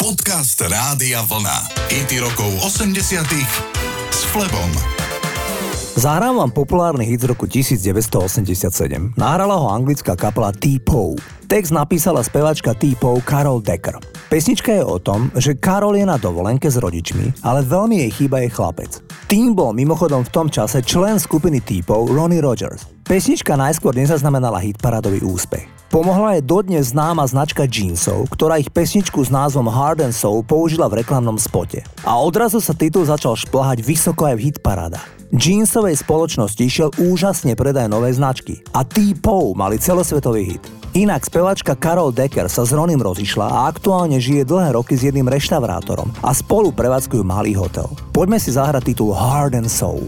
Podcast Rádia Vlna. IT rokov 80 s Flebom. Zahrám vám populárny hit z roku 1987. Nahrala ho anglická kapela T-Pow. Text napísala spevačka T-Pow Carol Decker. Pesnička je o tom, že Karol je na dovolenke s rodičmi, ale veľmi jej chýba jej chlapec. Tým bol mimochodom v tom čase člen skupiny T-Pow Ronnie Rogers. Pesnička najskôr nezaznamenala hitparadový úspech. Pomohla jej dodnes známa značka jeansov, ktorá ich pesničku s názvom Hard and Soul použila v reklamnom spote. A odrazu sa titul začal šplhať vysoko aj v hitparádach. Jeansovej spoločnosti šiel úžasne predaj nové značky a T-Pow mali celosvetový hit. Inak spevačka Carol Decker sa s Ronim rozišla a aktuálne žije dlhé roky s jedným reštaurátorom a spolu prevádzkujú malý hotel. Poďme si zahrať titul Hard and Soul.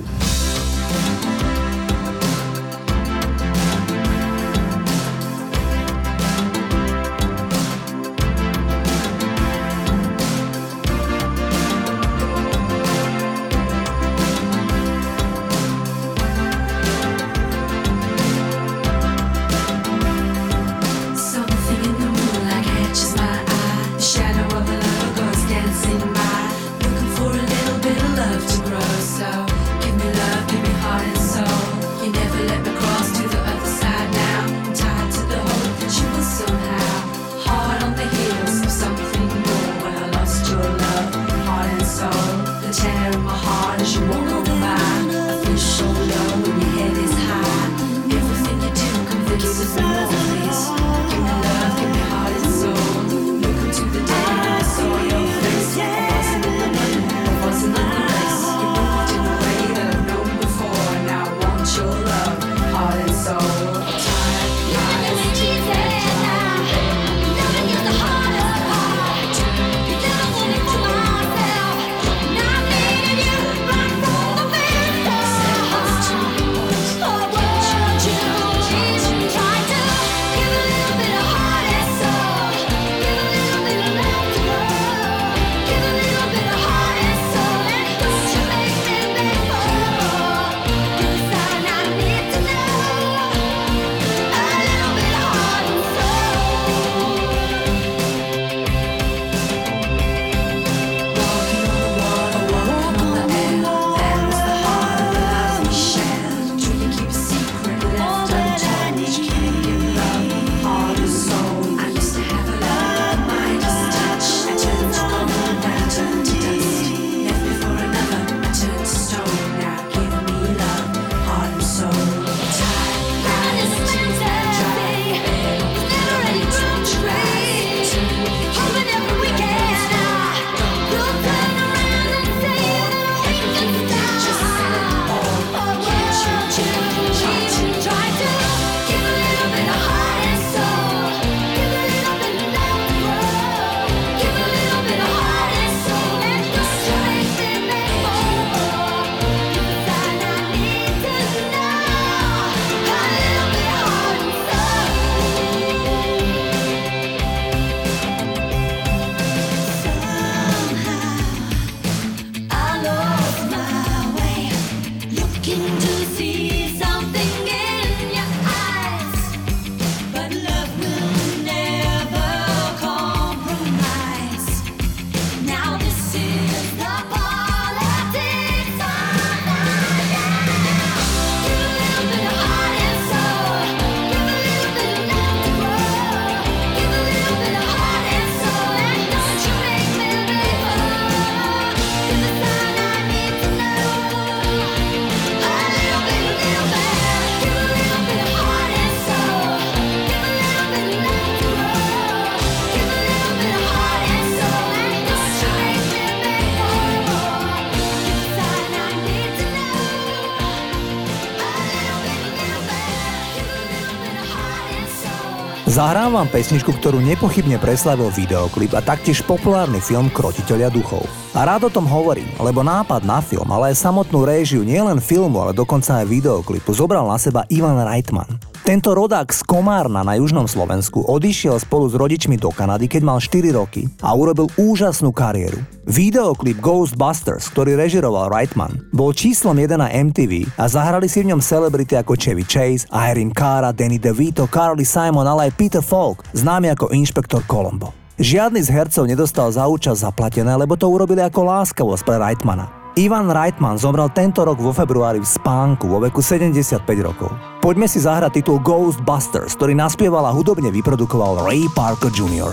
Zahrám vám pesničku, ktorú nepochybne preslavil videoklip a taktiež populárny film Krotiteľia duchov. A rád o tom hovorím, lebo nápad na film, ale aj samotnú réžiu nielen filmu, ale dokonca aj videoklipu zobral na seba Ivan Reitman. Tento rodák z Komárna na južnom Slovensku odišiel spolu s rodičmi do Kanady, keď mal 4 roky a urobil úžasnú kariéru. Videoklip Ghostbusters, ktorý režiroval Reitman, bol číslom 1 na MTV a zahrali si v ňom celebrity ako Chevy Chase, Irene Cara, Danny DeVito, Carly Simon, ale aj Peter Falk, známy ako Inšpektor Colombo. Žiadny z hercov nedostal za účasť zaplatené, lebo to urobili ako láskavosť pre Reitmana. Ivan Reitman zomrel tento rok vo februári v spánku vo veku 75 rokov. Poďme si zahrať titul Ghostbusters, ktorý naspieval a hudobne vyprodukoval Ray Parker Jr.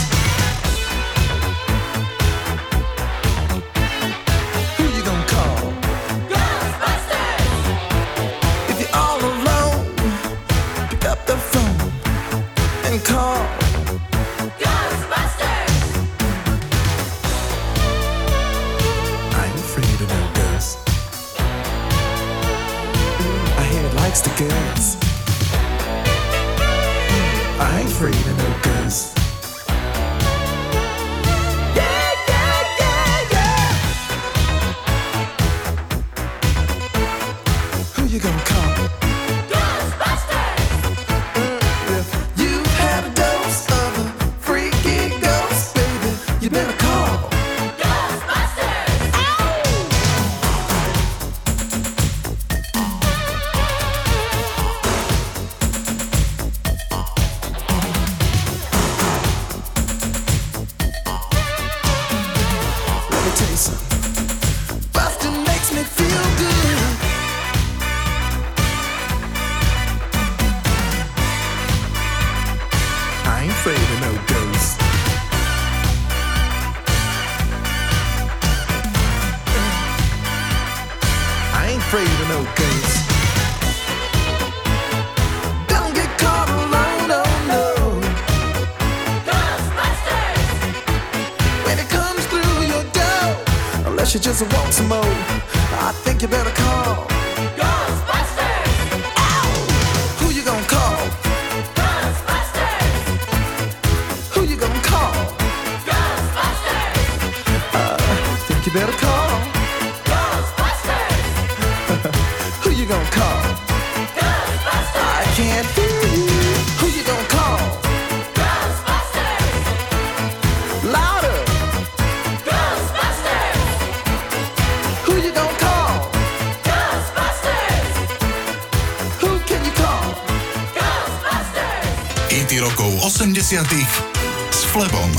s Flebom.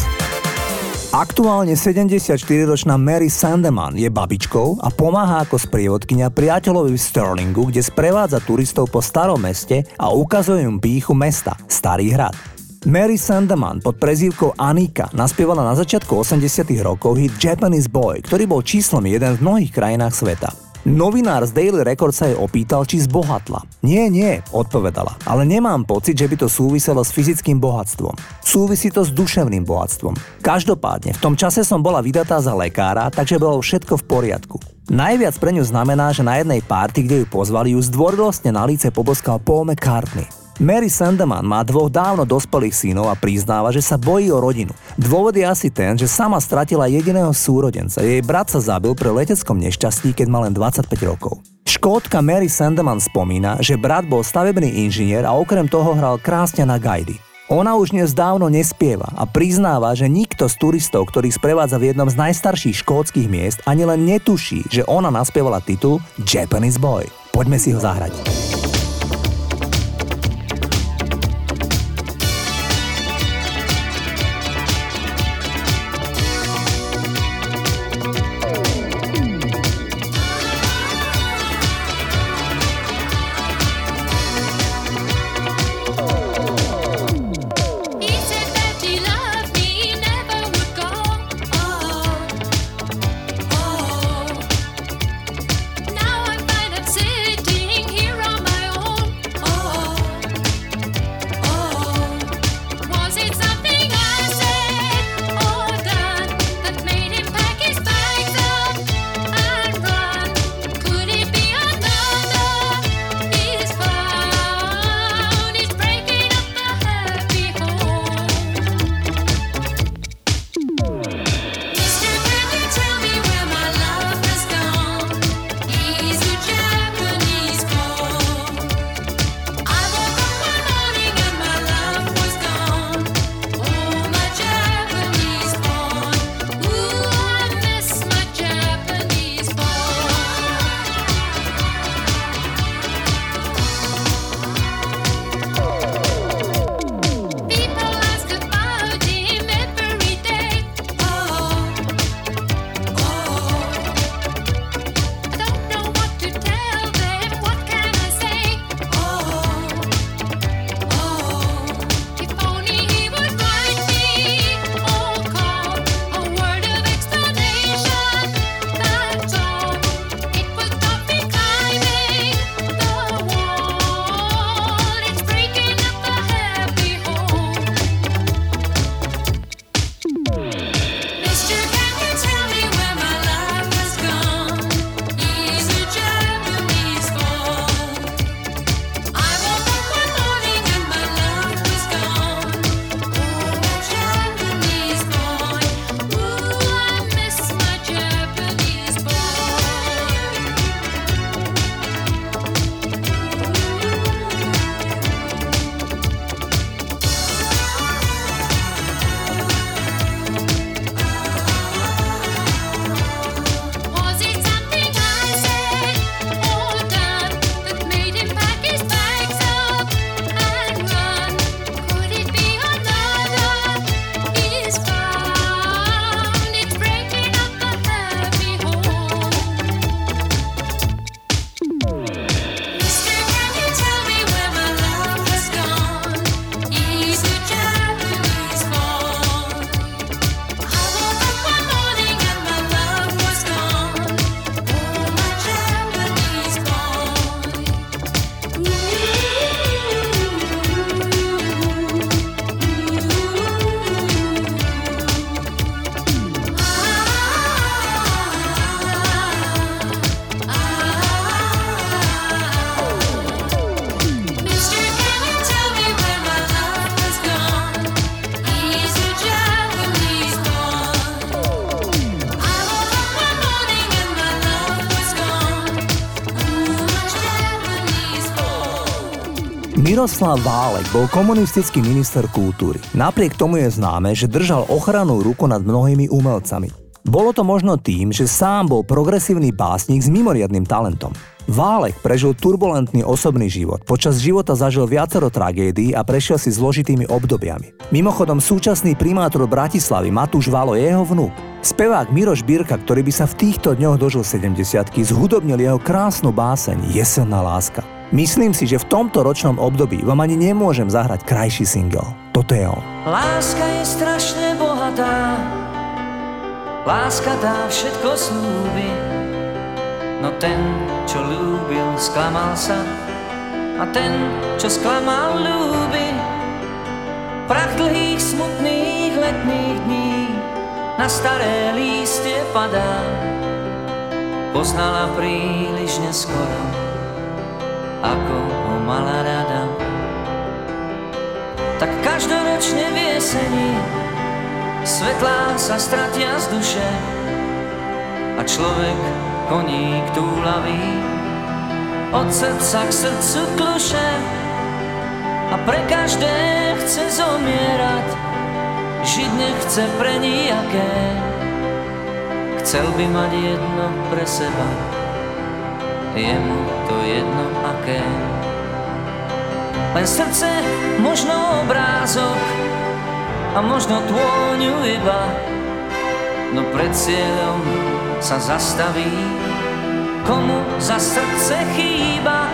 Aktuálne 74-ročná Mary Sandeman je babičkou a pomáha ako sprievodkynia priateľovi v Sterlingu, kde sprevádza turistov po starom meste a ukazuje im píchu mesta, Starý hrad. Mary Sandeman pod prezývkou Anika naspievala na začiatku 80 rokov hit Japanese Boy, ktorý bol číslom jeden v mnohých krajinách sveta. Novinár z Daily Record sa jej opýtal, či zbohatla. Nie, nie, odpovedala, ale nemám pocit, že by to súviselo s fyzickým bohatstvom. Súvisí to s duševným bohatstvom. Každopádne, v tom čase som bola vydatá za lekára, takže bolo všetko v poriadku. Najviac pre ňu znamená, že na jednej párty, kde ju pozvali, ju zdvorilostne na líce poboskal Paul McCartney. Mary Sandeman má dvoch dávno dospelých synov a priznáva, že sa bojí o rodinu. Dôvod je asi ten, že sama stratila jediného súrodenca. Jej brat sa zabil pre leteckom nešťastí, keď mal len 25 rokov. Škótka Mary Sandeman spomína, že brat bol stavebný inžinier a okrem toho hral krásne na gajdy. Ona už dnes dávno nespieva a priznáva, že nikto z turistov, ktorý sprevádza v jednom z najstarších škótskych miest, ani len netuší, že ona naspievala titul Japanese Boy. Poďme si ho zahrať. Miroslav Válek bol komunistický minister kultúry. Napriek tomu je známe, že držal ochranu ruku nad mnohými umelcami. Bolo to možno tým, že sám bol progresívny básnik s mimoriadným talentom. Válek prežil turbulentný osobný život. Počas života zažil viacero tragédií a prešiel si zložitými obdobiami. Mimochodom, súčasný primátor Bratislavy Matúš Valo je jeho vnúk. Spevák Miroš Birka, ktorý by sa v týchto dňoch dožil 70 zhudobnil jeho krásnu báseň Jesenná láska. Myslím si, že v tomto ročnom období vám ani nemôžem zahrať krajší single. Toto je on. Láska je strašne bohatá, láska dá všetko slúbi, no ten, čo ľúbil, sklamal sa a ten, čo sklamal, ľúbi. Prach dlhých, smutných letných dní na staré lístie padá, poznala príliš neskoro ako ho mala rada. Tak každoročne v jeseni svetlá sa stratia z duše a človek koník túlavý od srdca k srdcu kluše. a pre každé chce zomierať, žiť nechce pre nijaké. Chcel by mať jedno pre seba, je mu to jedno aké. Len srdce, možno obrázok a možno tôňu iba, no pred cieľom sa zastaví, komu za srdce chýba.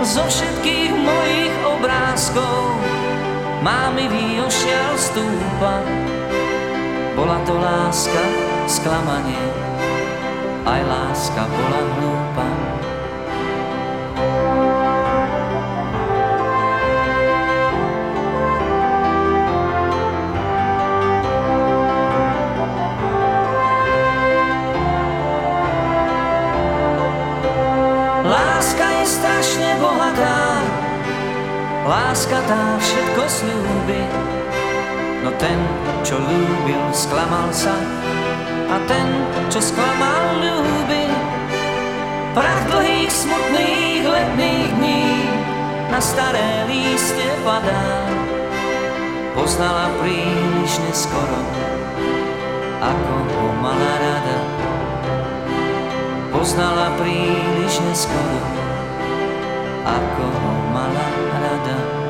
Zo všetkých mojich obrázkov má mi ošial stúpa. Bola to láska, sklamanie, aj láska bola hlúpa. Láska je strašne bohatá, láska tá všetko slúbi. No ten, čo ľúbil, sklamal sa a ten, čo sklamal, ľúbi. Prach dlhých, smutných letných dní na staré líste padá. Poznala príliš neskoro, ako ho mala rada. Poznala príliš neskoro, ako ho mala rada.